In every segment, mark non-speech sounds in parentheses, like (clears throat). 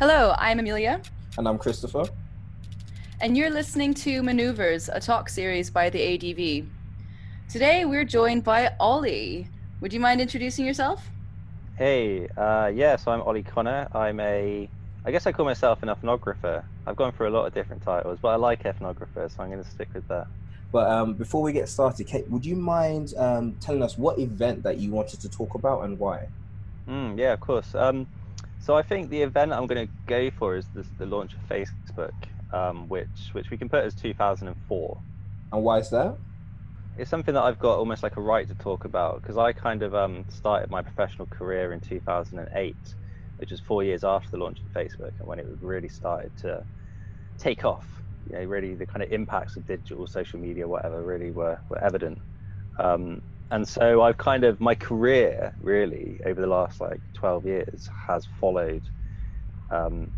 Hello, I'm Amelia. And I'm Christopher. And you're listening to Manoeuvres, a talk series by the ADV. Today we're joined by Ollie. Would you mind introducing yourself? Hey, uh, yeah, so I'm Ollie Conner. I'm a, I guess I call myself an ethnographer. I've gone through a lot of different titles, but I like ethnographer, so I'm going to stick with that. But um, before we get started, Kate, would you mind um, telling us what event that you wanted to talk about and why? Mm, yeah, of course. Um, so I think the event I'm going to go for is this, the launch of Facebook, um, which which we can put as 2004. And why is that? It's something that I've got almost like a right to talk about because I kind of um, started my professional career in 2008, which was four years after the launch of Facebook and when it really started to take off you know, really the kind of impacts of digital, social media, whatever, really were, were evident. Um, and so I've kind of my career really over the last like 12 years has followed um,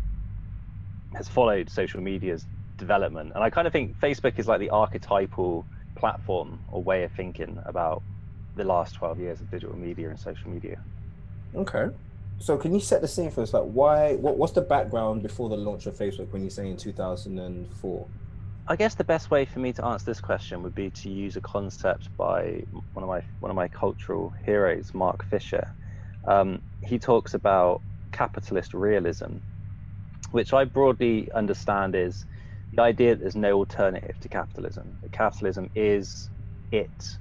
has followed social media's development, and I kind of think Facebook is like the archetypal platform or way of thinking about the last 12 years of digital media and social media. Okay. So can you set the scene for us? Like, why? What, what's the background before the launch of Facebook when you say in 2004? I guess the best way for me to answer this question would be to use a concept by one of my one of my cultural heroes, Mark Fisher. Um, he talks about capitalist realism, which I broadly understand is the idea that there's no alternative to capitalism. Capitalism is it,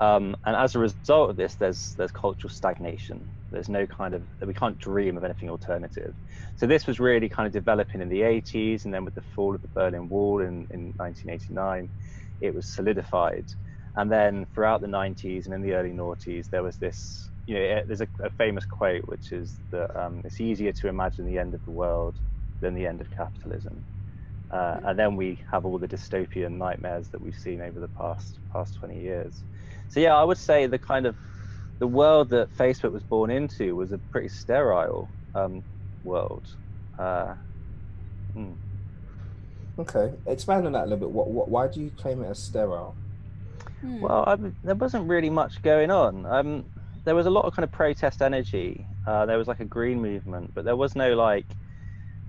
um, and as a result of this, there's there's cultural stagnation. There's no kind of we can't dream of anything alternative. So this was really kind of developing in the 80s, and then with the fall of the Berlin Wall in, in 1989, it was solidified. And then throughout the 90s and in the early noughties, there was this. You know, eh, there's a, a famous quote which is that um, it's easier to imagine the end of the world than the end of capitalism. Uh, and then we have all the dystopian nightmares that we've seen over the past past 20 years. So yeah, I would say the kind of the world that Facebook was born into was a pretty sterile um, world. Uh, hmm. Okay, expand on that a little bit. What, what, why do you claim it as sterile? Hmm. Well, I, there wasn't really much going on. Um, there was a lot of kind of protest energy. Uh, there was like a green movement, but there was no like,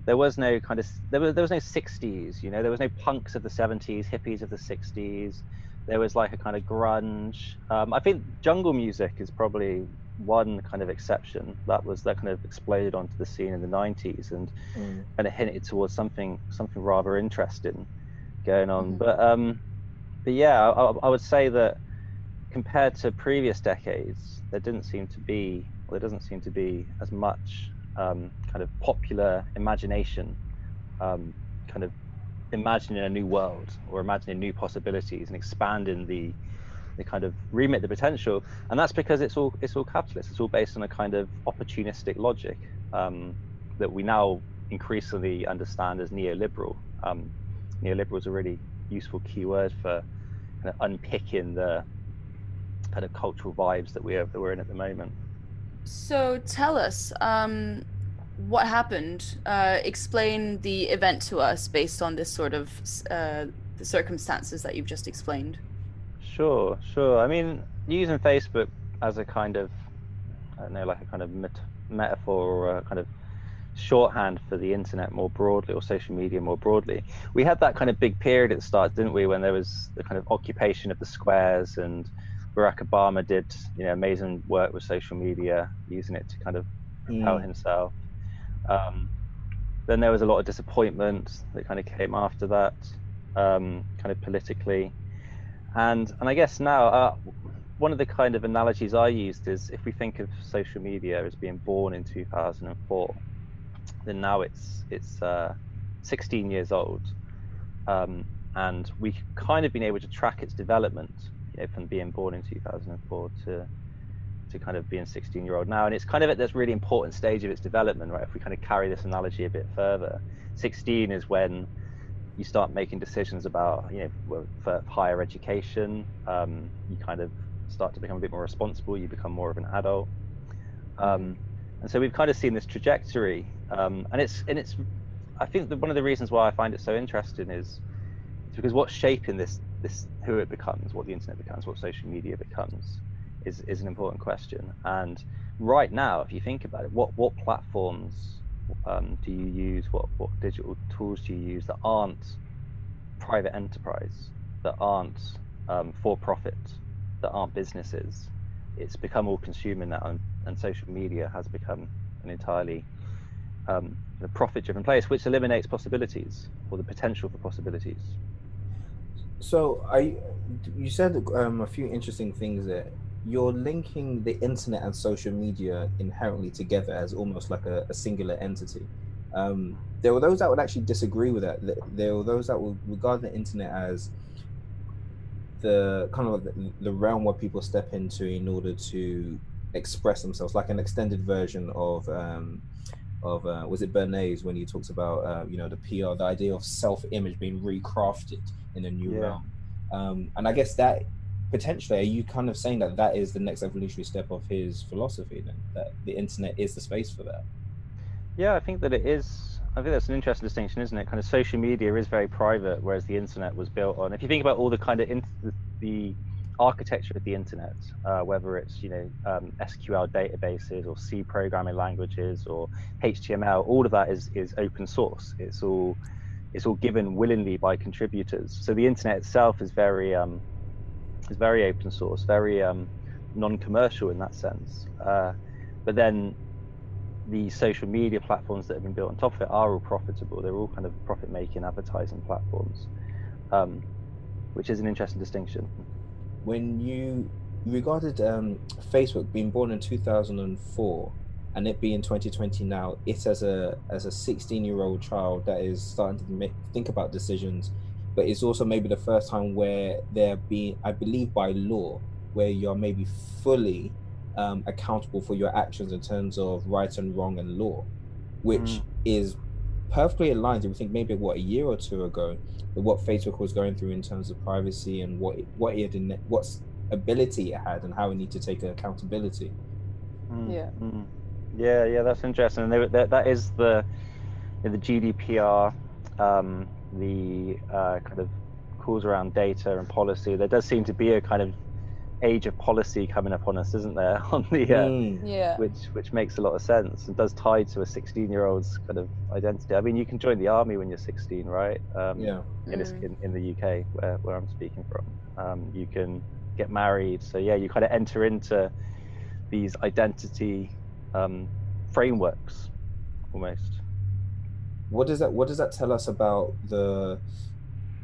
there was no kind of there was there was no 60s. You know, there was no punks of the 70s, hippies of the 60s there was like a kind of grunge. Um, I think jungle music is probably one kind of exception. That was that kind of exploded onto the scene in the '90s and mm. kind of hinted towards something something rather interesting going on. Mm. But um, but yeah, I, I, would say that compared to previous decades, there didn't seem to be, or there doesn't seem to be as much um, kind of popular imagination um, kind of imagining a new world or imagining new possibilities and expanding the the kind of remit the potential. And that's because it's all it's all capitalist. It's all based on a kind of opportunistic logic um, that we now increasingly understand as neoliberal. Um, neoliberal is a really useful keyword for kind of unpicking the kind of cultural vibes that we are that we're in at the moment. So tell us um, what happened? Uh, explain the event to us based on this sort of uh, the circumstances that you've just explained. Sure, sure. I mean, using Facebook as a kind of, I don't know, like a kind of met- metaphor or a kind of shorthand for the internet more broadly or social media more broadly. We had that kind of big period at the start, didn't we, when there was the kind of occupation of the squares and Barack Obama did, you know, amazing work with social media, using it to kind of propel mm. himself. Um, then there was a lot of disappointment that kind of came after that, um, kind of politically, and and I guess now uh, one of the kind of analogies I used is if we think of social media as being born in 2004, then now it's it's uh, 16 years old, um, and we've kind of been able to track its development you know, from being born in 2004 to to kind of being 16 year old now. And it's kind of at this really important stage of its development right? If we kind of carry this analogy a bit further 16 is when you start making decisions about you know for higher education um, you kind of start to become a bit more responsible you become more of an adult. Um, and so we've kind of seen this trajectory um, and it's and it's i think that one of the reasons why i find it so interesting is because what's shaping this this who it becomes what the internet becomes what social media becomes is, is an important question. And right now, if you think about it, what, what platforms um, do you use? What what digital tools do you use that aren't private enterprise, that aren't um, for profit, that aren't businesses? It's become all consuming now, and, and social media has become an entirely um, profit-driven place, which eliminates possibilities or the potential for possibilities. So I, you said um, a few interesting things there. You're linking the internet and social media inherently together as almost like a, a singular entity. Um, there were those that would actually disagree with that. There were those that would regard the internet as the kind of the, the realm where people step into in order to express themselves, like an extended version of um, of uh, was it Bernays when he talks about uh, you know the PR, the idea of self-image being recrafted in a new yeah. realm, um, and I guess that potentially are you kind of saying that that is the next evolutionary step of his philosophy then that the internet is the space for that yeah i think that it is i think that's an interesting distinction isn't it kind of social media is very private whereas the internet was built on if you think about all the kind of in, the, the architecture of the internet, uh, whether it's you know um, SQL databases or C programming languages or HTML, all of that is is open source. It's all it's all given willingly by contributors. So the internet itself is very um, is very open source, very um, non-commercial in that sense. Uh, but then the social media platforms that have been built on top of it are all profitable. They're all kind of profit-making advertising platforms, um, which is an interesting distinction when you regarded um, Facebook being born in 2004 and it being 2020 now, it as a as a 16 year old child that is starting to make, think about decisions, but it's also maybe the first time where they're being, I believe, by law, where you're maybe fully um, accountable for your actions in terms of right and wrong and law, which mm. is perfectly aligned. If we think maybe what a year or two ago, what Facebook was going through in terms of privacy and what it, what it had, what's ability it had, and how it need to take accountability. Mm. Yeah. Mm. Yeah, yeah, that's interesting. And they, that, that is the the GDPR, um, the uh, kind of calls around data and policy. There does seem to be a kind of age of policy coming upon us, isn't there? (laughs) On the uh, mm. yeah, which which makes a lot of sense and does tie to a 16 year old's kind of identity. I mean, you can join the army when you're 16, right? Um, yeah. In, mm. in, in the UK, where where I'm speaking from, um, you can get married. So yeah, you kind of enter into these identity um, frameworks almost. What does that What does that tell us about the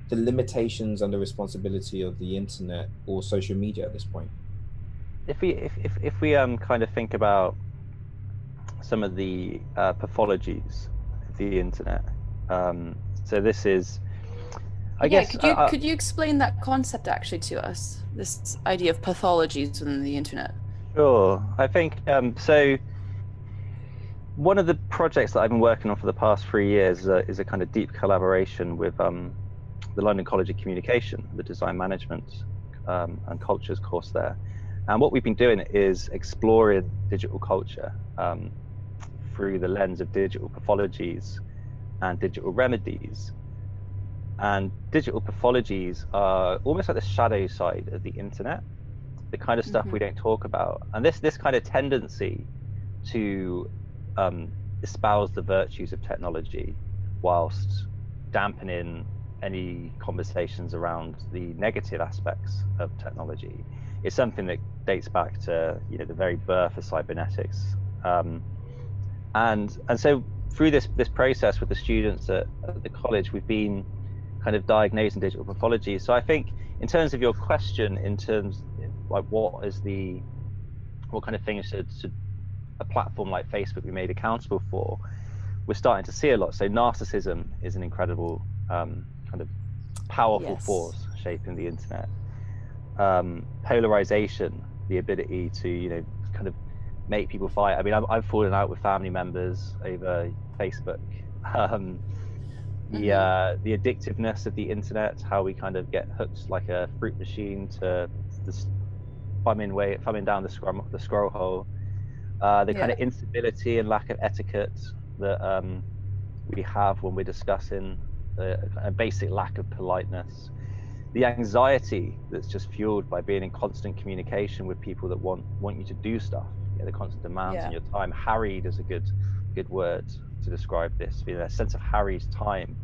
the limitations and the responsibility of the internet or social media at this point? If we if if, if we um kind of think about some of the uh, pathologies of the internet, um, so this is. I yeah, guess, could you uh, uh, could you explain that concept actually to us? This idea of pathologies within the internet. Sure, I think um, so. One of the projects that I've been working on for the past three years is a, is a kind of deep collaboration with um, the London College of Communication, the design management um, and cultures course there. And what we've been doing is exploring digital culture um, through the lens of digital pathologies and digital remedies. And digital pathologies are almost like the shadow side of the internet, the kind of stuff mm-hmm. we don't talk about. And this this kind of tendency to um, espouse the virtues of technology whilst dampening any conversations around the negative aspects of technology. Is something that dates back to you know the very birth of cybernetics. Um, and and so through this this process with the students at, at, the college we've been kind of diagnosing digital pathology. So i think in terms of your question in terms like what is the what kind of things should, should a platform like facebook be made accountable for we're starting to see a lot so narcissism is an incredible um, kind of powerful yes. force shaping the internet. Um, polarization, the ability to you know kind of make people fight. I mean, I've, I've fallen out with family members over Facebook. (laughs) Um, the mm-hmm. uh, the addictiveness of the internet, how we kind of get hooked like a fruit machine to this thumbing way, thumbing down the scroll the scroll hole. Uh, the yeah. kind of instability and lack of etiquette that um, we have when we're discussing a, a basic lack of politeness, the anxiety that's just fueled by being in constant communication with people that want want you to do stuff. know, the constant demands Yeah. on your time. Harried is a good good word to describe this. You know, a sense of Harry's time,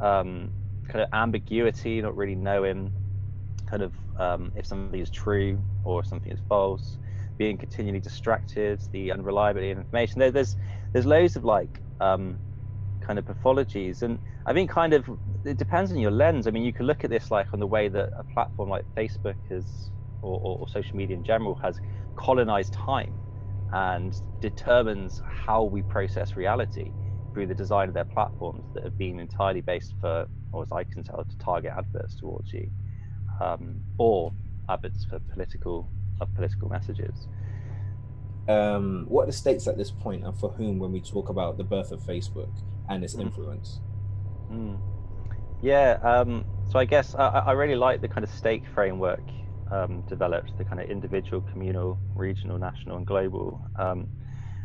um, kind of ambiguity, not really knowing, kind of um, if something is true or if something is false, being continually distracted, the unreliability of information. There, there's there's loads of like um, kind of pathologies, and I think kind of it depends on your lens. I mean, you can look at this like on the way that a platform like Facebook has, or, or, or social media in general, has colonized time and determines how we process reality through the design of their platforms that have been entirely based for, or as I can tell, to target adverts towards you, um, or adverts for political of political messages. Um, what are the stakes at this point, and for whom, when we talk about the birth of Facebook and its Mhm. influence? Mm. Yeah, um, so I guess I, I really like the kind of stake framework um, developed, the kind of individual, communal, regional, national, and global. Um,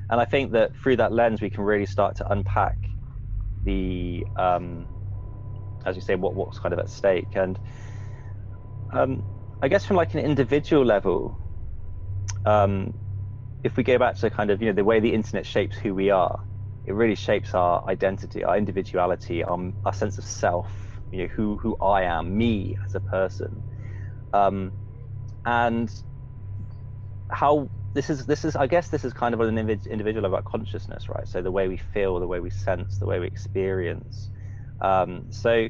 and I think that through that lens, we can really start to unpack the, um, as you say, what what's kind of at stake. And um, I guess from like an individual level, um, if we go back to kind of you know the way the internet shapes who we are, it really shapes our identity, our individuality, our, our sense of self. You know who who I am, me as a person, um, and how this is this is I guess this is kind of an individual about consciousness, right? So the way we feel, the way we sense, the way we experience. Um, so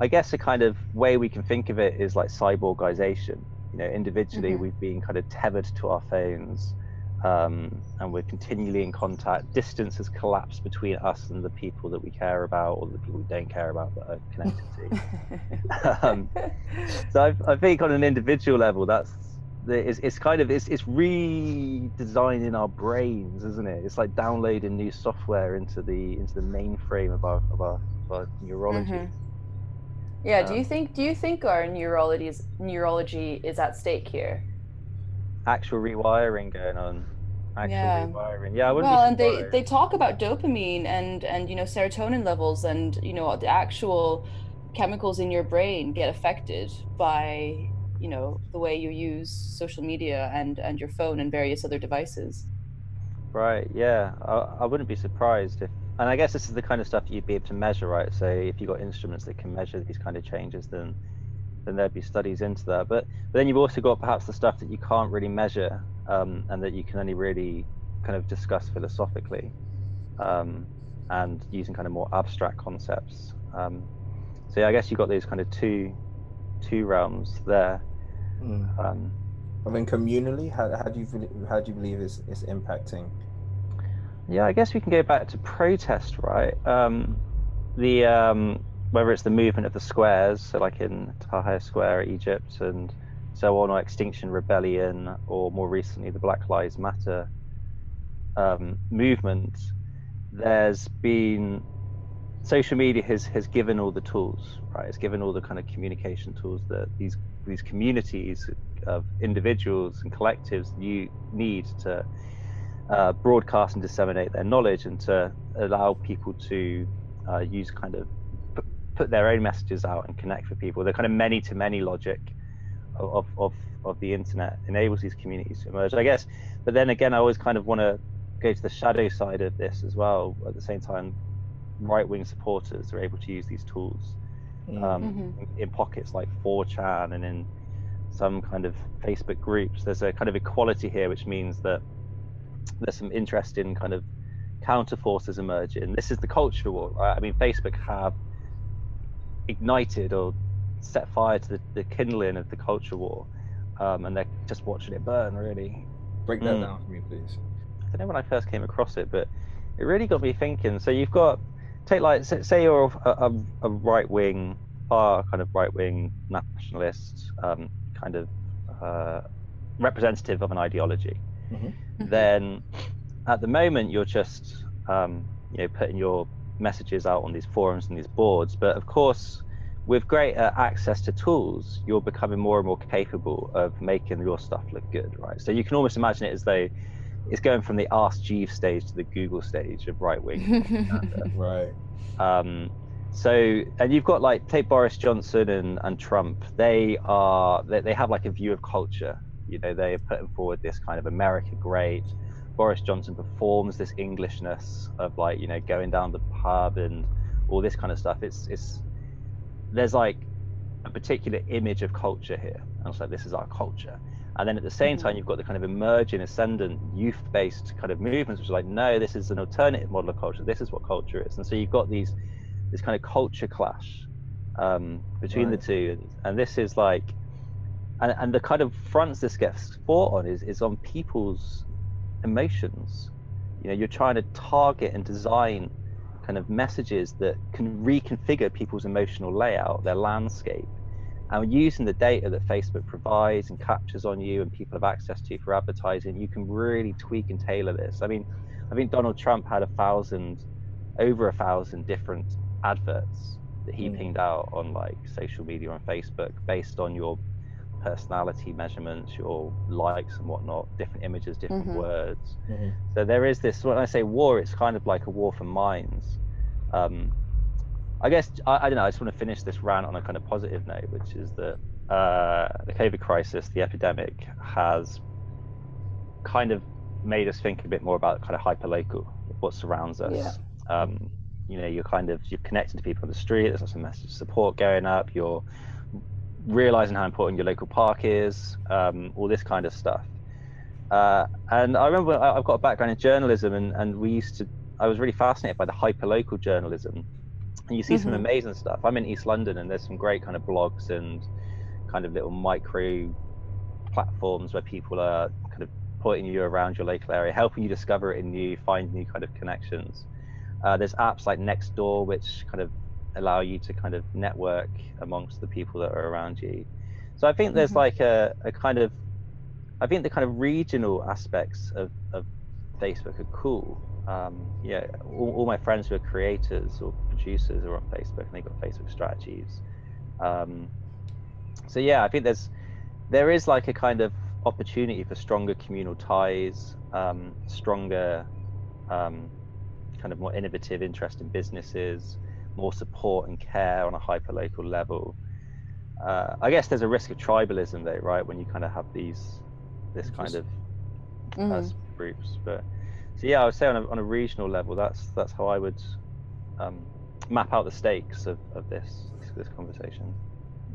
I guess a kind of way we can think of it is like cyborgization. You know, individually Mhm. we've been kind of tethered to our phones, um, and we're continually in contact. Distance has collapsed between us and the people that we care about, or the people we don't care about that are connected to. (laughs) um, so I, I think on an individual level, that's it's, it's kind of it's, it's redesigning our brains, isn't it? It's like downloading new software into the into the mainframe of our of our, of our neurology. Mhm. Yeah, do you Um, think do you think our neurology is neurology is at stake here? Actual rewiring going on. Actual Yeah. rewiring. Yeah, I wouldn't well and they they talk about dopamine and and you know serotonin levels and you know the actual chemicals in your brain get affected by you know the way you use social media and and your phone and various other devices Right. Yeah. I, I wouldn't be surprised if, and I guess this is the kind of stuff you'd be able to measure, right? So if you've got instruments that can measure these kind of changes, then then there'd be studies into that. But but then you've also got perhaps the stuff that you can't really measure, um, and that you can only really kind of discuss philosophically, um, and using kind of more abstract concepts. Um, so yeah, I guess you've got these kind of two two realms there. Mm. Um, I mean, communally, how, how do you how do you believe it's, it's impacting? Yeah, I guess we can go back to protest, right? Um, the um, whether it's the movement of the squares, so like in Tahrir Square, Egypt, and so on, or Extinction Rebellion, or more recently the Black Lives Matter um, movement. There's been social media has has given all the tools, right? It's given all the kind of communication tools that these these communities of individuals and collectives you need to uh, broadcast and disseminate their knowledge and to allow people to uh, use kind of put, put their own messages out and connect with people. The kind of many to many logic of, of, of the internet enables these communities to emerge, I guess. But then again, I always kind of want to go to the shadow side of this as well. At the same time, right wing supporters are able to use these tools Mm. um, Mhm. in, in pockets like 4chan and in some kind of Facebook groups. There's a kind of equality here, which means that there's some interesting kind of counter forces emerging. This is the culture war, right? I mean, Facebook have ignited or set fire to the, the kindling of the culture war, um, and they're just watching it burn, really. Break that Mm. down for me, please. I don't know when I first came across it, but it really got me thinking. So you've got take like say say you're a, a, a right wing, far kind of right wing nationalist, um, kind of uh, representative of an ideology. Mhm. Then at the moment you're just um, you know putting your messages out on these forums and these boards, but of course. With greater access to tools, you're becoming more and more capable of making your stuff look good, right? So you can almost imagine it as though it's going from the Ask Jeeves stage to the Google stage of right wing. (laughs) Right. um, so, and you've got like take Boris Johnson and, and Trump. They are they, they have like a view of culture You know, they are putting forward this kind of America great. Boris Johnson performs this Englishness of like, you know, going down the pub and all this kind of stuff. It's it's there's like a particular image of culture here. And it's like this is our culture. And then at the same time, mm-hmm. you've got the kind of emerging, ascendant, youth-based kind of movements, which are like, no, this is an alternative model of culture. This is what culture is. And so you've got these, this kind of culture clash um, between right. the two, and this is like, and, and the kind of fronts this gets fought on is is on people's emotions. You know, you're trying to target and design kind of messages that can reconfigure people's emotional layout, their landscape, and using the data that Facebook provides and captures on you and people have access to for advertising, you can really tweak and tailor this. I mean, I think Donald Trump had a thousand, over a thousand different adverts that he mm. pinged out on like social media on Facebook based on your personality measurements, your likes and whatnot, different images, different mm-hmm. words. Mm-hmm. So there is this. When I say war, it's kind of like a war for minds. Um, I guess I, I, don't know. I just want to finish this rant on a kind of positive note, which is that uh, the COVID crisis, the epidemic, has kind of made us think a bit more about kind of hyperlocal, what surrounds us. Yeah. Um, you know, you're kind of you're connecting to people on the street. There's lots of message support going up. You're realizing how important your local park is. Um, all this kind of stuff. Uh, and I remember I've got a background in journalism, and, and we used to. I was really fascinated by the hyperlocal journalism and you see mm-hmm. some amazing stuff. I'm in East London, and there's some great kind of blogs and kind of little micro platforms where people are kind of pointing you around your local area, helping you discover it in new, find new kind of connections. Uh, there's apps like Nextdoor, which kind of allow you to kind of network amongst the people that are around you. So I think there's mm-hmm. like a, a kind of, I think the kind of regional aspects of, of Facebook are cool um, yeah, all, all, my friends who are creators or producers are on Facebook and they've got Facebook strategies. Um, so yeah, I think there's there is like a kind of opportunity for stronger communal ties, um, stronger um, kind of more innovative, interesting businesses, more support and care on a hyper local level. Uh, I guess there's a risk of tribalism though, right? When you kind of have these this kind of mm. groups, but so yeah, I would say on a, on a regional level, that's that's how I would um, map out the stakes of, of this this conversation.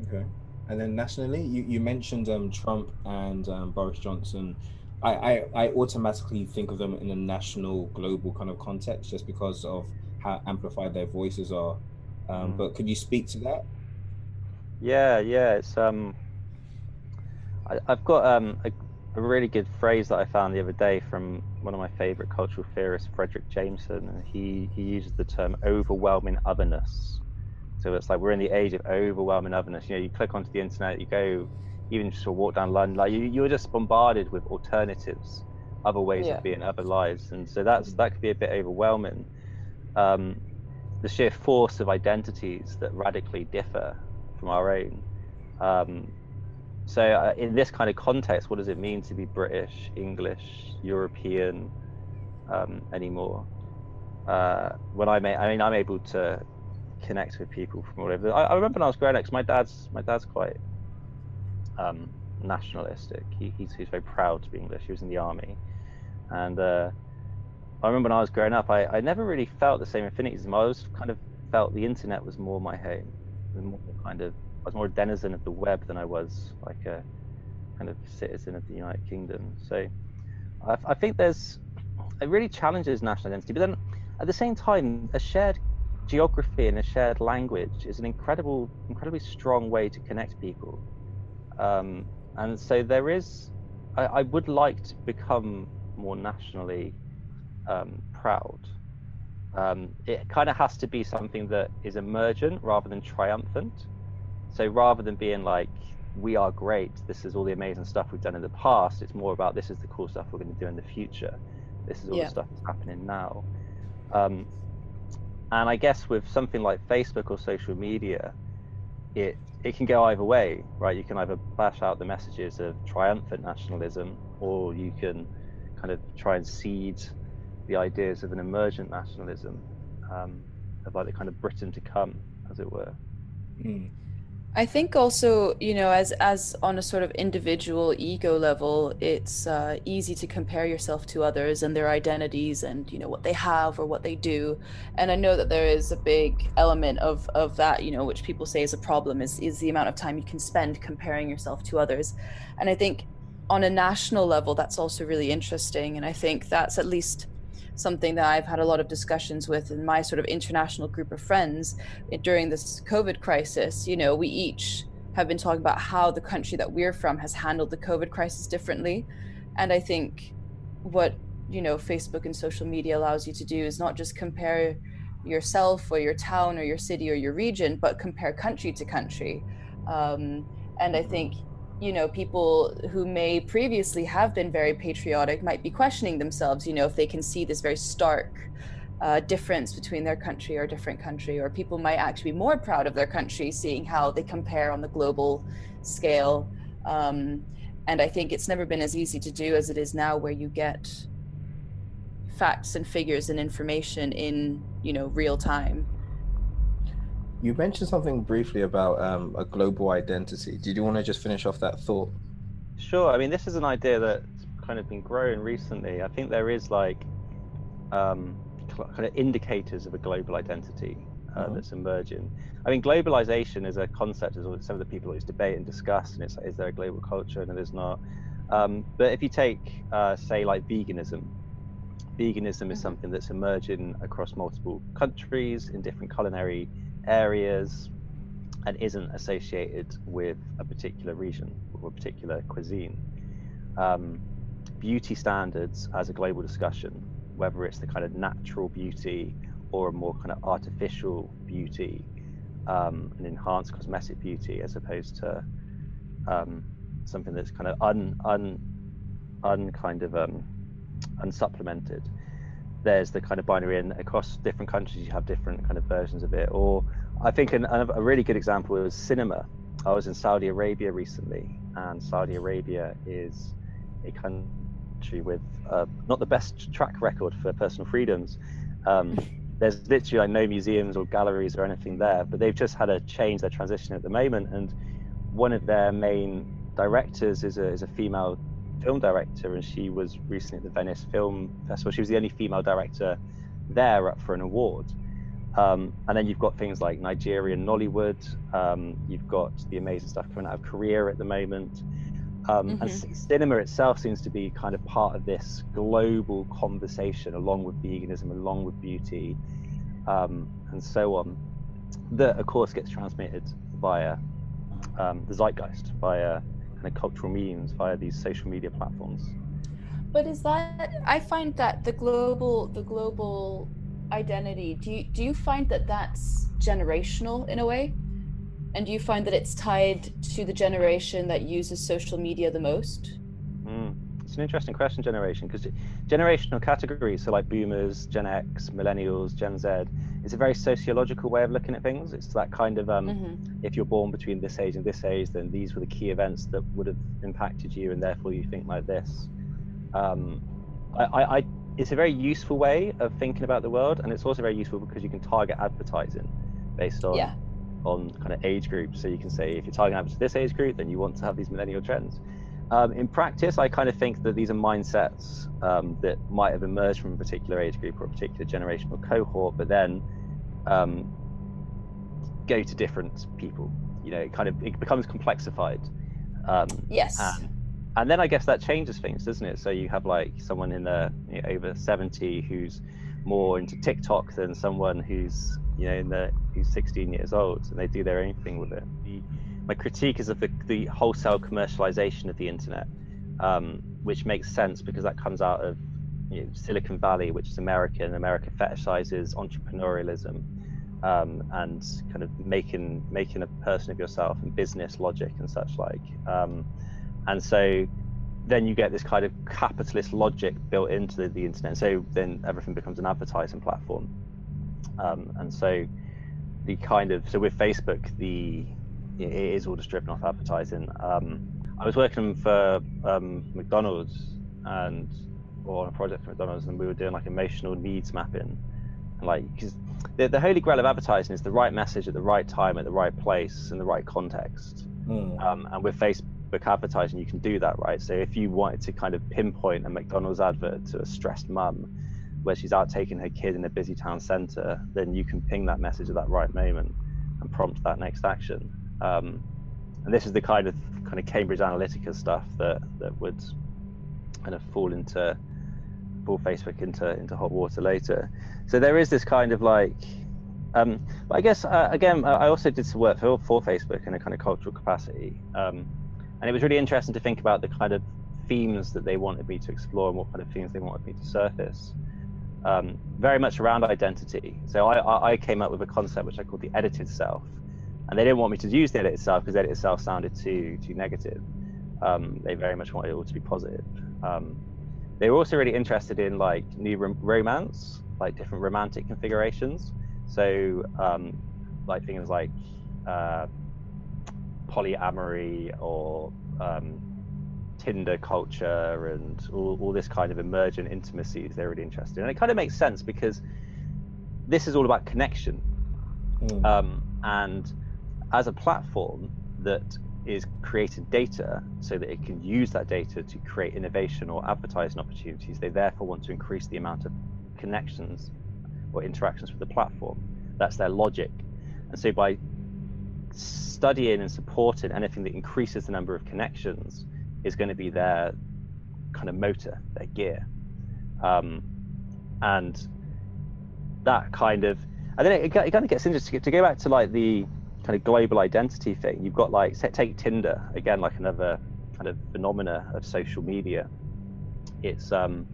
Okay, and then nationally, you, you mentioned um, Trump and um, Boris Johnson. I, I, I automatically think of them in a national, global kind of context, just because of how amplified their voices are. Um, mm. But could you speak to that? Yeah, yeah, it's um, I, have got um a, a really good phrase that I found the other day from one of my favorite cultural theorists, Fredric Jameson, and he, he uses the term overwhelming otherness. So it's like we're in the age of overwhelming otherness. You know, you click onto the internet, you go, even just to walk down London, like you, you're just bombarded with alternatives, other ways yeah. of being, other lives, and so that's that could be a bit overwhelming. Um, the sheer force of identities that radically differ from our own. Um, so, uh, in this kind of context, what does it mean to be British, English, European um, anymore? Uh, when I may, I mean, I'm able to connect with people from all over. I, I remember when I was growing up, my dad's my dad's quite um, nationalistic. He, he's he's very proud to be English. He was in the army, and uh, I remember when I was growing up, I, I never really felt the same him. I always kind of felt the internet was more my home, more kind of I was more a denizen of the web than I was like a kind of citizen of the United Kingdom. So I, I think there's it really challenges national identity, but then at the same time, a shared geography and a shared language is an incredible, incredibly strong way to connect people. Um, and so there is, I, I, would like to become more nationally um, proud. Um, it kind of has to be something that is emergent rather than triumphant. So rather than being like, we are great, this is all the amazing stuff we've done in the past, it's more about this is the cool stuff we're going to do in the future. This is all yeah. the stuff that's happening now. Um, and I guess with something like Facebook or social media, it it can go either way, right? You can either bash out the messages of triumphant nationalism, or you can kind of try and seed the ideas of an emergent nationalism, um, of like the kind of Britain to come, as it were. Mm. I think also, you know, as as on a sort of individual ego level, it's uh, easy to compare yourself to others and their identities and you know what they have or what they do. And I know that there is a big element of of that, you know, which people say is a problem is is the amount of time you can spend comparing yourself to others. And I think on a national level, that's also really interesting. And I think that's at least something that I've had a lot of discussions with in my sort of international group of friends during this COVID crisis. You know, we each have been talking about how the country that we're from has handled the COVID crisis differently. And I think what, you know, Facebook and social media allows you to do is not just compare yourself or your town or your city or your region, but compare country to country. Um, and I think you know people who may previously have been very patriotic might be questioning themselves you know if they can see this very stark uh, difference between their country or different country or people might actually be more proud of their country seeing how they compare on the global scale. Um, and i think it's never been as easy to do as it is now where you get facts and figures and information in you know real time you mentioned something briefly about um, a global identity. Did you want to just finish off that thought? Sure. I mean, this is an idea that's kind of been growing recently. I think there is like um, kind of indicators of a global identity uh, mm-hmm. that's emerging. I mean, globalization is a concept, as some of the people always debate and discuss, and it's like, is there a global culture and there's not. Um, but if you take, uh, say, like veganism, veganism is mm-hmm. something that's emerging across multiple countries in different culinary areas and isn't associated with a particular region or a particular cuisine. Um, beauty standards as a global discussion, whether it's the kind of natural beauty or a more kind of artificial beauty, um, an enhanced cosmetic beauty, as opposed to um, something that's kind of un un un kind of um, unsupplemented there's the kind of binary and across different countries you have different kind of versions of it. Or i think an, a really good example is cinema. I was in saudi arabia recently and saudi arabia is a country with uh, not the best track record for personal freedoms. Um, (laughs) there's literally like no museums or galleries or anything there but they've just had a change their transition at the moment. And one of their main directors is a, is a female film director, and she was recently at the Venice Film Festival. She was the only female director there up for an award. Um, and then you've got things like Nigerian Nollywood. Um, you've got the amazing stuff coming out of Korea at the moment. Um, mm-hmm. And cinema itself seems to be kind of part of this global conversation, along with veganism, along with beauty, um, and so on. That, of course, gets transmitted via um, the zeitgeist, via cultural mediums via these social media platforms. But is that I find that the global the global identity do you do you find that that's generational in a way? And do you find that it's tied to the generation that uses social media the most? It's an interesting question, generation, because generational categories, so like boomers, Gen X, millennials, Gen Z, it's a very sociological way of looking at things. It's that kind of um, mm-hmm. if you're born between this age and this age, then these were the key events that would have impacted you, and therefore you think like this. Um, I, I, I, it's a very useful way of thinking about the world, and it's also very useful because you can target advertising based on yeah. on kind of age groups. So you can say if you're targeting this age group, then you want to have these millennial trends. Um, in practice, I kind of think that these are mindsets um, that might have emerged from a particular age group or a particular generational cohort, but then um, go to different people. You know, it kind of it becomes complexified. Um, yes. And, and, then I guess that changes things, doesn't it? So you have like someone in the you know, over 70 who's more into TikTok than someone who's you know in the who's 16 years old, and they do their own thing with it. My critique is of the, the wholesale commercialization of the internet, um, which makes sense because that comes out of you know, Silicon Valley, which is American. America fetishizes entrepreneurialism um, and kind of making making a person of yourself and business logic and such like. Um, and so then you get this kind of capitalist logic built into the, the internet. So then everything becomes an advertising platform. Um, and so the kind of so with Facebook, the it is all just driven off advertising. Um, I was working for um, McDonald's and or on a project for McDonald's, and we were doing like emotional needs mapping like because the, the holy grail of advertising is the right message at the right time at the right place in the right context Mm. um, and with facebook advertising you can do that right so if you wanted to kind of pinpoint a mcdonald's advert to a stressed mum where she's out taking her kid in a busy town center then you can ping that message at that right moment and prompt that next action um, and this is the kind of kind of cambridge analytica stuff that that would kind of fall into pull facebook into into hot water later so there is this kind of like um, but I guess uh, again, I also did some work for, for Facebook in a kind of cultural capacity, um, and it was really interesting to think about the kind of themes that they wanted me to explore and what kind of themes they wanted me to surface. Um, very much around identity. So I, I came up with a concept which I called the edited self, and they didn't want me to use the edited self because edit itself sounded too too negative. Um, they very much wanted it all to be positive. Um, they were also really interested in like new rom- romance, like different romantic configurations. So, um, like things like uh, polyamory or um, Tinder culture and all, all this kind of emergent intimacies they're really interested in. And it kind of makes sense because this is all about connection. Mm. Um, and as a platform that is creating data so that it can use that data to create innovation or advertising opportunities, they therefore want to increase the amount of connections or interactions with the platform. That's their logic. And so by studying and supporting anything that increases the number of connections is going to be their kind of motor, their gear. Um, and that kind of, and then it, it kind of gets interesting to go back to like the kind of global identity thing. You've got like, take Tinder again, like another kind of phenomena of social media. It's, um,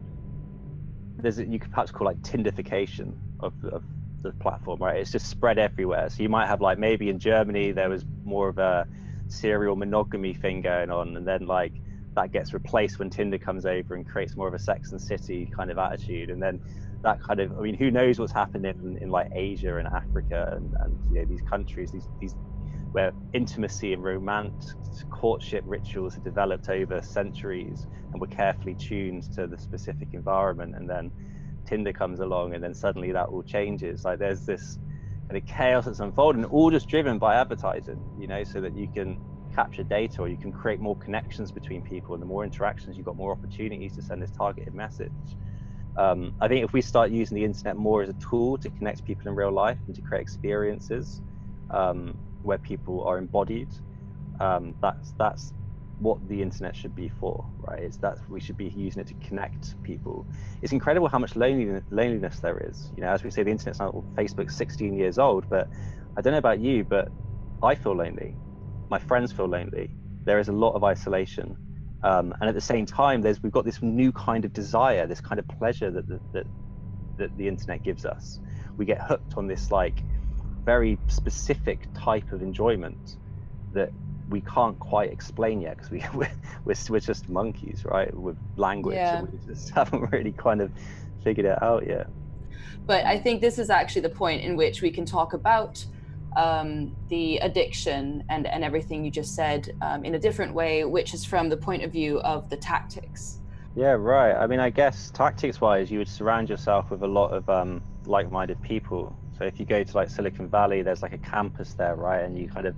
there's, you could perhaps call like Tindification of, of the platform, right? It's just spread everywhere. So you might have like maybe in Germany there was more of a serial monogamy thing going on, and then like that gets replaced when Tinder comes over and creates more of a Sex and City kind of attitude, and then that kind of I mean, who knows what's happening in, in like Asia and Africa and, and you know these countries, these these where intimacy and romance courtship rituals are developed over centuries and were carefully tuned to the specific environment and then Tinder comes along and then suddenly that all changes. Like there's this kind of chaos that's unfolding, all just driven by advertising, you know, so that you can capture data or you can create more connections between people. And the more interactions, you've got more opportunities to send this targeted message. Um, I think if we start using the internet more as a tool to connect people in real life and to create experiences um, where people are embodied, um, that's that's what the internet should be for, right? It's that we should be using it to connect people. It's incredible how much loneliness, loneliness there is. You know, as we say, the internet's not Facebook's 16 years old, but I don't know about you, but I feel lonely. My friends feel lonely. There is a lot of isolation, um, and at the same time, there's we've got this new kind of desire, this kind of pleasure that that, that that the internet gives us. We get hooked on this like very specific type of enjoyment that we can't quite explain yet because we (laughs) we're, we're, we're just monkeys right with language Yeah. and we just (laughs) haven't really kind of figured it out yet But I think this is actually the point in which we can talk about um, the addiction and, and everything you just said um, in a different way, which is from the point of view of the tactics. yeah right. I mean i guess tactics wise you would surround yourself with a lot of um, like-minded people. So if you go to like silicon valley there's like a campus there right? And you kind of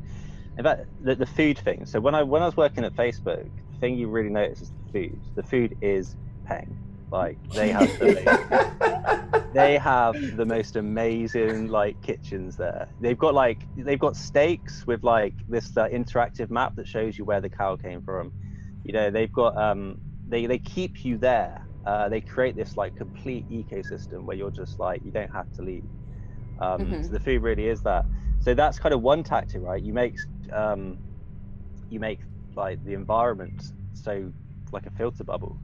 in fact the, the food thing. So when i when i was working at facebook the thing you really notice is the food. The food is paying like they have the (laughs) they have the most amazing like kitchens there. They've got like they've got steaks with like this uh, interactive map that shows you where the cow came from. You know they've got um they they keep you there. Uh, they create this like complete ecosystem where you're just like you don't have to leave. Um Mhm. so the food really is that. So that's kind of one tactic right? You make um you make like the environment so like a filter bubble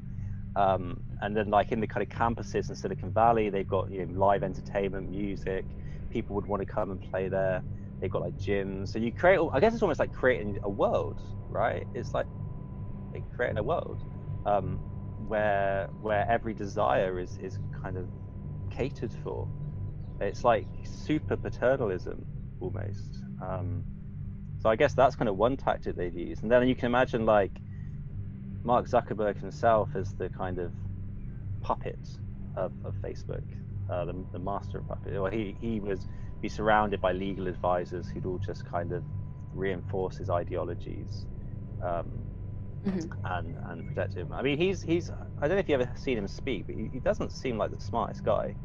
um, and then like in the kind of campuses in Silicon Valley, they've got you know live entertainment, music. People would want to come and play there. They've got like gyms. So you create. I guess it's almost like creating a world, right? It's like, like creating a world um, where where every desire is is kind of catered for. It's like super paternalism almost. Um, so I guess that's kind of one tactic they've used, and then you can imagine like Mark Zuckerberg himself as the kind of puppet of, of Facebook. uh, the, the master of puppets. Or he he was be surrounded by legal advisors who'd all just kind of reinforce his ideologies. Um, Mhm. and and protect him. I mean, he's he's. I don't know if you ever seen him speak, but he, he doesn't seem like the smartest guy.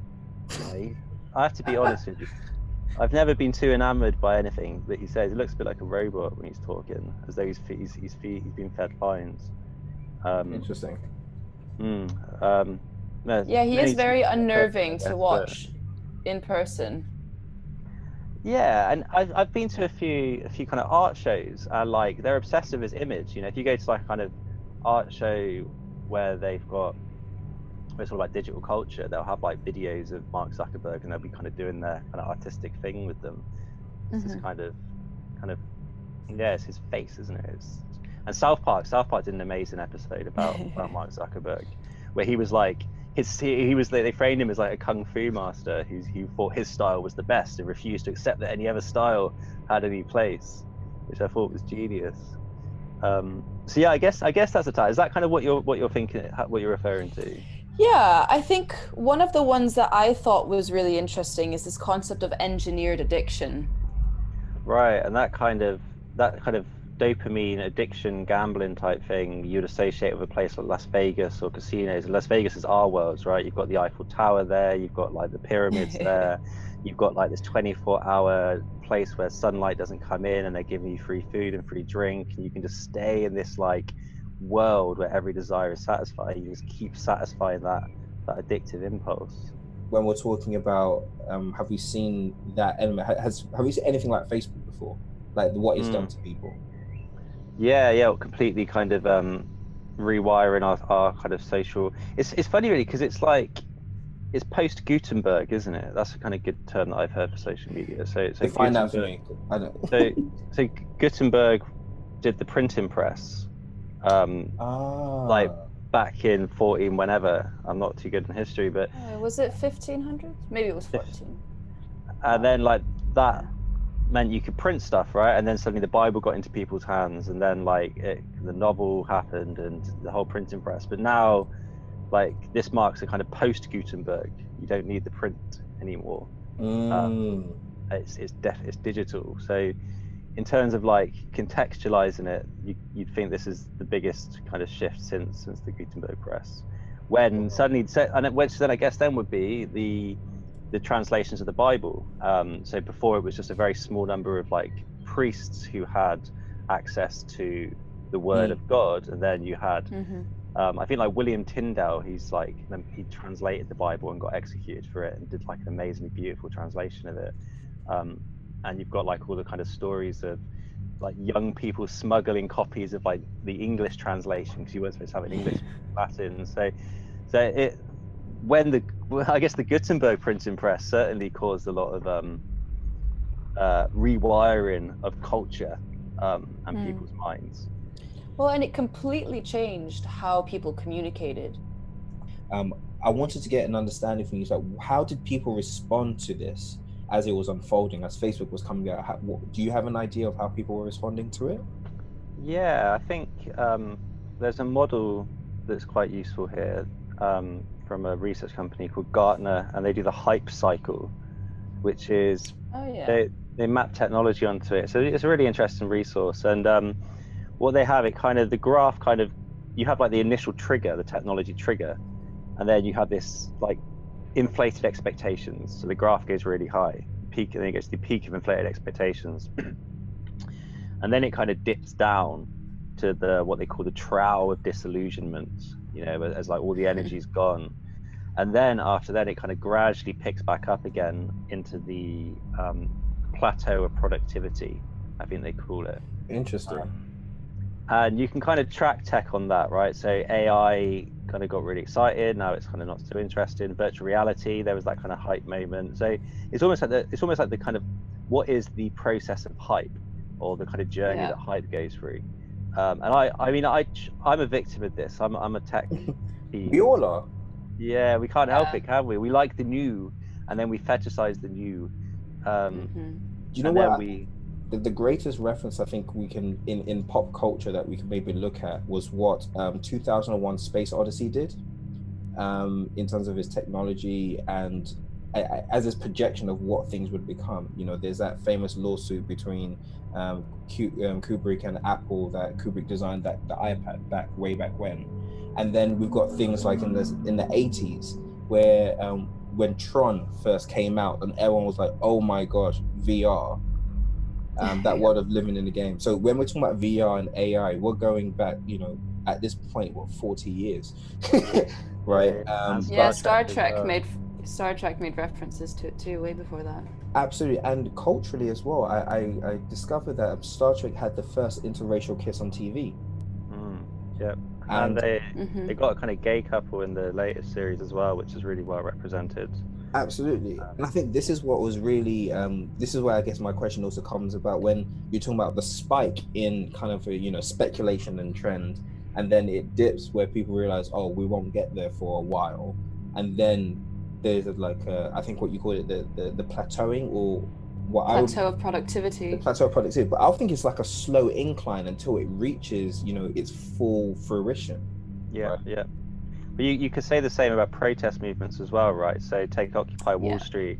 You know, he- I have to be honest with you. (laughs) I've never been too enamored by anything that he says. He looks a bit like a robot when he's talking, as though he's he's he's, he's been fed lines. Um, Interesting. mm, um, Yeah, he is very unnerving yes, to but- watch in person. Yeah, and I've I've been to a few a few kind of art shows, and like they're obsessed with his image. You know, if you go to like a kind of art show where they've got where it's all about digital culture, they'll have like videos of Mark Zuckerberg, and they'll be kind of doing their kind of artistic thing with them. It's this Mhm. kind of kind of yeah, it's his face, isn't it? It's, and South Park, South Park did an amazing episode about, (laughs) about Mark Zuckerberg, where he was like his he, he was they, they framed him as like a kung fu master who who thought his style was the best and refused to accept that any other style had any place, which I thought was genius. Um, so yeah, I guess I guess that's a tie. Is that kind of what you're what you're thinking, what you're referring to? Yeah, I think one of the ones that I thought was really interesting is this concept of engineered addiction. Right, and that kind of that kind of dopamine addiction gambling type thing you'd associate with a place like Las Vegas or casinos. And Las Vegas is our worlds, right? You've got the Eiffel Tower there, you've got like the pyramids (laughs) there, you've got like this 24 hour place where sunlight doesn't come in and they're giving you free food and free drink and you can just stay in this like world where every desire is satisfied. You just keep satisfying that that addictive impulse. When we're talking about, um, have we seen that element? Has have we seen anything like Facebook before? Like what it's done Mm. to people? Yeah, yeah, completely kind of um, rewiring our, our kind of social. It's it's funny really because it's like it's post Gutenberg, isn't it? That's a kind of good term that I've heard for social media. So so Define that for me. I don't. So (laughs) so Gutenberg did the printing press um, ah, like- back in 14 whenever. I'm not too good in history, but Uh, was it 1500? Maybe it was 14. and then like that meant you could print stuff right? And then suddenly the bible got into people's hands and then like it, the novel happened and the whole printing press. But now like this marks a kind of post gutenberg you don't need the print anymore. Mm. it's it's def- it's digital. So in terms of like contextualizing it you, you'd think this is the biggest kind of shift since since the gutenberg press. When suddenly se- and it- which then i guess then would be the the translations of the bible um, so before it was just a very small number of like priests who had access to the word Mm. of god and then you had hmm um, I think like William Tyndale, he's like he translated the Bible and got executed for it and did like an amazingly beautiful translation of it. Um, and you've got like all the kind of stories of like young people smuggling copies of like the English translation because you weren't supposed to have an English (laughs) Latin. So, so it when the well, I guess the Gutenberg printing press certainly caused a lot of um, uh, rewiring of culture um, and Mm. people's minds. Well, and it completely changed how people communicated. Um, I wanted to get an understanding from you. Like, how did people respond to this as it was unfolding, as Facebook was coming out? How, what, do you have an idea of how people were responding to it? Yeah, I think um, there's a model that's quite useful here um, from a research company called Gartner, and they do the hype cycle, which is Oh yeah. they they map technology onto it. So it's a really interesting resource. And um, what they have, it kind of the graph kind of you have like the initial trigger, the technology trigger, and then you have this like inflated expectations. So the graph goes really high, peak, and then it gets to the peak of inflated expectations, (clears throat) and then it kind of dips down to the what they call the trough of disillusionment. You know, as like all the energy's gone. And then after that it kind of gradually picks back up again into the um, plateau of productivity i think they call it. Interesting. and you can kind of track tech on that right? So ai kind of got really excited now it's kind of not so interesting. Virtual reality there was that kind of hype moment. So it's almost like the it's almost like the kind of what is the process of hype or the kind of journey Yeah. that hype goes through um, and i i mean i i'm a victim of this i'm, I'm a tech (laughs) we all are. yeah, we can't help Yeah. it, can we? We like the new, and then we fetishize the new. Um, Mhm. Do you know and what? we, the, the greatest reference I think we can in, in pop culture that we can maybe look at was what um, 2001 Space Odyssey did um, in terms of its technology and as this projection of what things would become. You know, there's that famous lawsuit between um, um, Kubrick and Apple that Kubrick designed that the iPad back way back when, and then we've got things like in the in the 80s where um, when Tron first came out and everyone was like, "Oh my gosh, VR." Um, that (laughs) world of living in the game. So when we're talking about VR and AI, we're going back, you know, at this point, what, 40 years, (laughs) right? Um, yeah, Star Trek made Star Trek made references to it too, way before that. Absolutely, and culturally as well. I, I, I discovered that Star Trek had the first interracial kiss on TV. Mm, yep. And, and they mm-hmm. they got a kind of gay couple in the latest series as well, which is really well represented. Absolutely, um, and I think this is what was really um, this is where I guess my question also comes about when you're talking about the spike in kind of a, you know speculation and trend, and then it dips where people realize, oh, we won't get there for a while, and then there's like a, I think what you call it the the, the plateauing or what plateau I would, of productivity. The plateau of productivity, but I think it's like a slow incline until it reaches you know its full fruition. Yeah, right? yeah. But you, you could say the same about protest movements as well, right? So take Occupy Wall yeah. Street,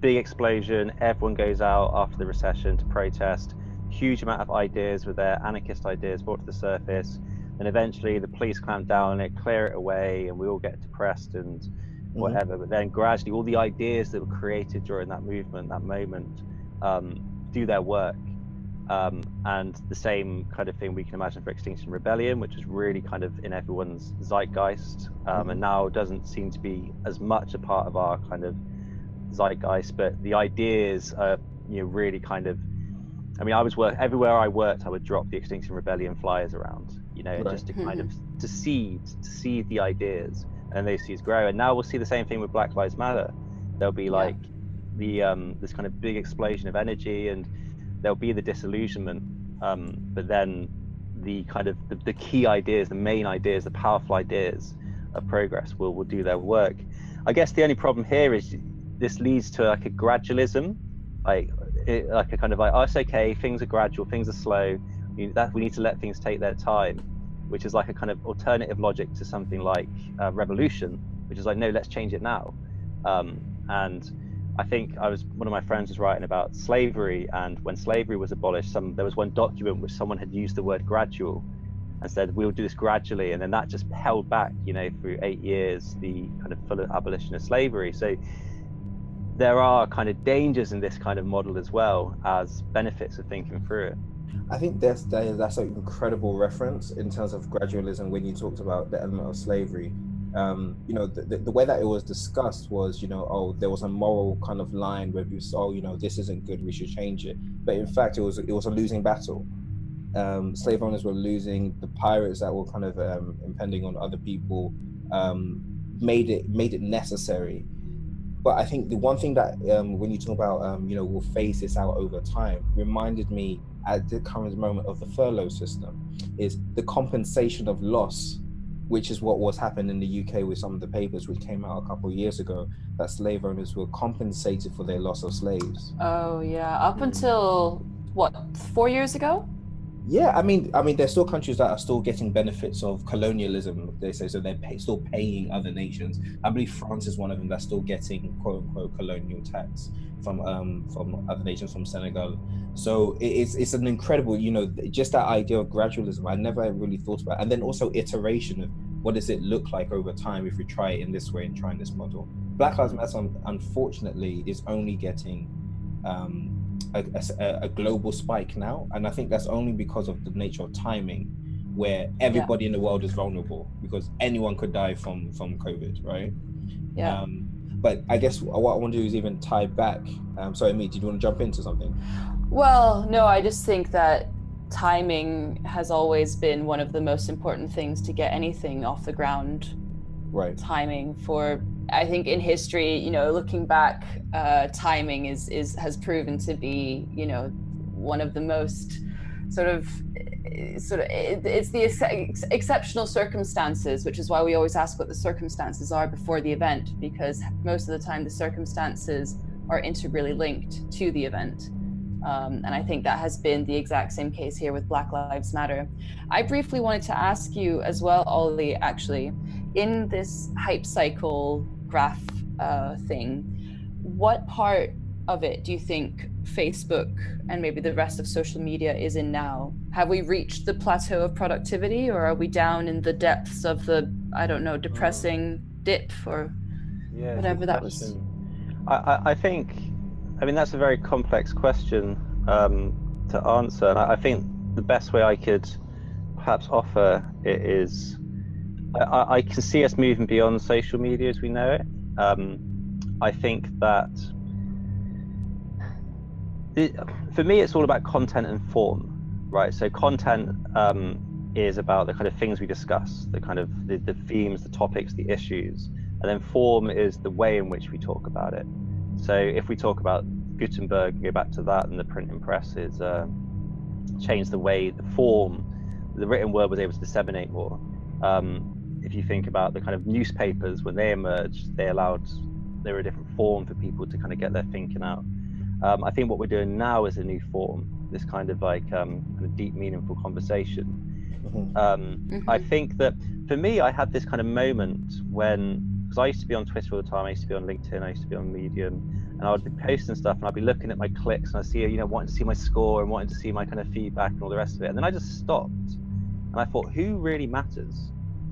big explosion, everyone goes out after the recession to protest, huge amount of ideas with their anarchist ideas brought to the surface, and eventually the police clamp down on it, clear it away, and we all get depressed and. Whatever. Mm-hmm. But then gradually, all the ideas that were created during that movement, that moment, um, do their work. Um, and the same kind of thing we can imagine for Extinction Rebellion, which is really kind of in everyone's zeitgeist, um, mm-hmm. and now doesn't seem to be as much a part of our kind of zeitgeist. But the ideas are, you know, really kind of. I mean, I was work everywhere I worked. I would drop the Extinction Rebellion flyers around, you know, right. just to kind of to seed, to seed the ideas and those seeds grow. And now we'll see the same thing with Black Lives Matter. There'll be like yeah. the um, this kind of big explosion of energy, and there'll be the disillusionment. Um, but then the kind of the, the, key ideas, the main ideas, the powerful ideas of progress will will do their work. I guess the only problem here is this leads to like a gradualism, like it, like a kind of like oh it's okay, things are gradual, things are slow. that we need to let things take their time which is like a kind of alternative logic to something like uh, revolution, which is like, no, let's change it now. Um, and I think I was one of my friends was writing about slavery, and when slavery was abolished, some there was one document which someone had used the word gradual and said we'll do this gradually, and then that just held back, you know, through eight years the kind of full abolition of slavery. So there are kind of dangers in this kind of model as well as benefits of thinking through it. I think that's that's an incredible reference in terms of gradualism when you talked about the element of slavery. Um, you know, the, the, way that it was discussed was, you know, oh, there was a moral kind of line where you saw, oh, you know, this isn't good, we should change it. But in fact, it was it was a losing battle. Um, slave owners were losing. The pirates that were kind of um, impending on other people um, made it made it necessary but I think the one thing that um, when you talk about um, you know we'll phase this out over time reminded me at the current moment of the furlough system is the compensation of loss, which is what was happening in the UK with some of the papers which came out a couple of years ago that slave owners were compensated for their loss of slaves. Oh yeah, up until what four years ago? Yeah, I mean, I mean, there's still countries that are still getting benefits of colonialism. They say so they're pay, still paying other nations. I believe France is one of them that's still getting quote unquote colonial tax from um from other nations, from Senegal. So it's it's an incredible, you know, just that idea of gradualism. I never really thought about, and then also iteration of what does it look like over time if we try it in this way and try in this model. Black Lives Matter, unfortunately, is only getting um, a, a, a, global spike now, and I think that's only because of the nature of timing, where everybody yeah. in the world is vulnerable because anyone could die from from COVID, right? Yeah. Um, but I guess what I want to do is even tie back. Um, sorry, me. Did you want to jump into something? Well, no. I just think that timing has always been one of the most important things to get anything off the ground. Right. Timing for I think in history, you know, looking back, uh, timing is is has proven to be, you know, one of the most sort of sort of it's the ex- exceptional circumstances which is why we always ask what the circumstances are before the event because most of the time the circumstances are integrally linked to the event um, and i think that has been the exact same case here with black lives matter i briefly wanted to ask you as well ollie actually in this hype cycle graph uh, thing what part of it do you think Facebook and maybe the rest of social media is in now? Have we reached the plateau of productivity or are we down in the depths of the, I don't know, depressing dip or yeah, whatever that was? I, I think, I mean, that's a very complex question um, to answer. And I, I think the best way I could perhaps offer it is I, I, can see us moving beyond social media as we know it. Um, I think that for me, it's all about content and form, right? So content um, is about the kind of things we discuss, the kind of the, the themes, the topics, the issues, and then form is the way in which we talk about it. So if we talk about Gutenberg, go back to that, and the printing press is uh, changed the way the form, the written word was able to disseminate more. Um, if you think about the kind of newspapers when they emerged, they allowed they were a different form for people to kind of get their thinking out. Um, I think what we're doing now is a new form, this kind of like um, kind of deep, meaningful conversation. Mm-hmm. Um, mm-hmm. I think that for me, I had this kind of moment when, because I used to be on Twitter all the time, I used to be on LinkedIn, I used to be on Medium, and I would be posting stuff, and I'd be looking at my clicks, and I see, you know, wanting to see my score and wanting to see my kind of feedback and all the rest of it, and then I just stopped, and I thought, who really matters?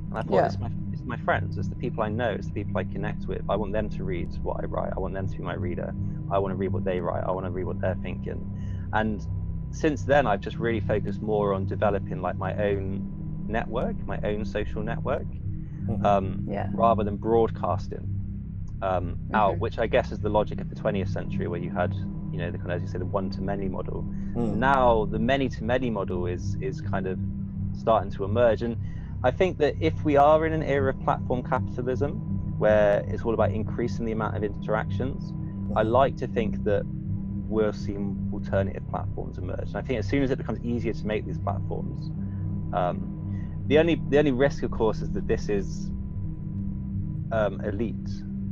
And I thought, yeah. it's my it's my friends, it's the people I know, it's the people I connect with. I want them to read what I write. I want them to be my reader. I want to read what they write. I want to read what they're thinking. And since then, I've just really focused more on developing like my own network, my own social network, mm-hmm. um, yeah. rather than broadcasting um, mm-hmm. out, which I guess is the logic of the 20th century, where you had, you know, the kind of as you say, the one-to-many model. Mm. Now the many-to-many model is is kind of starting to emerge, and I think that if we are in an era of platform capitalism, where it's all about increasing the amount of interactions, I like to think that we'll see alternative platforms emerge. And I think as soon as it becomes easier to make these platforms, um, the only the only risk, of course, is that this is um, elite.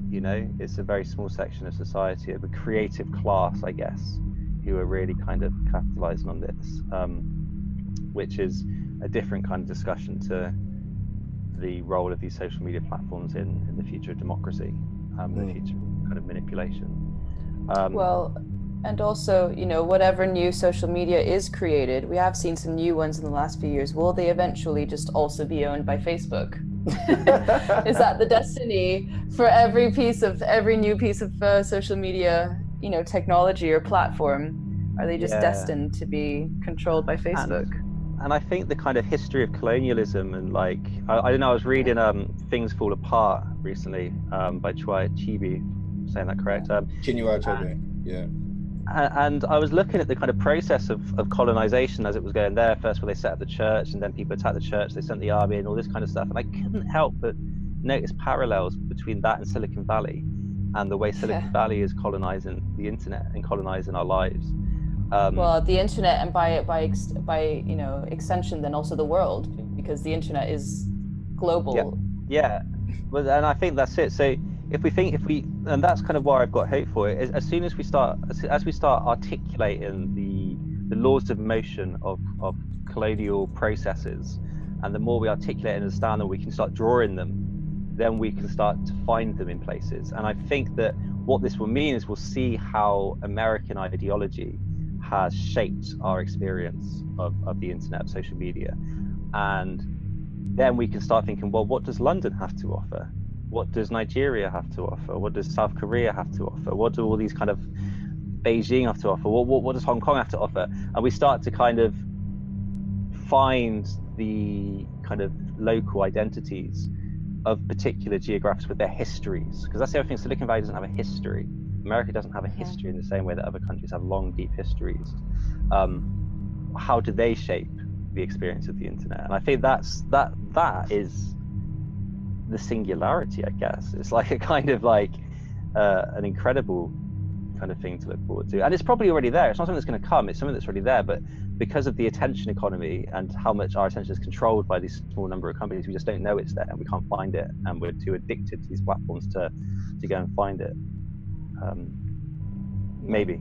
You know, it's a very small section of society, of a creative class, I guess, who are really kind of capitalizing on this, um, which is a different kind of discussion to the role of these social media platforms in, in the future of democracy, um, mm. the future kind of manipulation. Um, well, and also, you know, whatever new social media is created, we have seen some new ones in the last few years. Will they eventually just also be owned by Facebook? (laughs) is that the destiny for every piece of every new piece of uh, social media, you know, technology or platform? Are they just yeah. destined to be controlled by Facebook? And, and I think the kind of history of colonialism and like I, I don't know I was reading um Things Fall Apart recently um by Chinua Achebe saying that correct um Chinua Achebe yeah and I was looking at the kind of process of, of colonization as it was going there. First, where they set up the church, and then people attacked the church, they sent the army, and all this kind of stuff. And I couldn't help but notice parallels between that and Silicon Valley, and the way Silicon yeah. Valley is colonizing the internet and colonizing our lives. Um, well, the internet, and by by by you know extension, then also the world, because the internet is global. Yeah, yeah. Well, and I think that's it. So if we think if we and that's kind of why I've got hope for it. Is as soon as we start as, as we start articulating the the laws of motion of of colonial processes, and the more we articulate and understand them, we can start drawing them. Then we can start to find them in places. And I think that what this will mean is we'll see how American ideology has shaped our experience of, of the internet, social media. And then we can start thinking, well, what does London have to offer? What does Nigeria have to offer? What does South Korea have to offer? What do all these kind of Beijing have to offer? What, what, what does Hong Kong have to offer? And we start to kind of find the kind of local identities of particular geographies with their histories. Because that's the other thing, Silicon Valley doesn't have a history America doesn't have a history in the same way that other countries have long, deep histories. Um, how do they shape the experience of the internet? And I think that's that that is the singularity, I guess. It's like a kind of like uh, an incredible kind of thing to look forward to. And it's probably already there. It's not something that's going to come. It's something that's already there. But because of the attention economy and how much our attention is controlled by these small number of companies, we just don't know it's there and we can't find it. And we're too addicted to these platforms to to go and find it. Um, maybe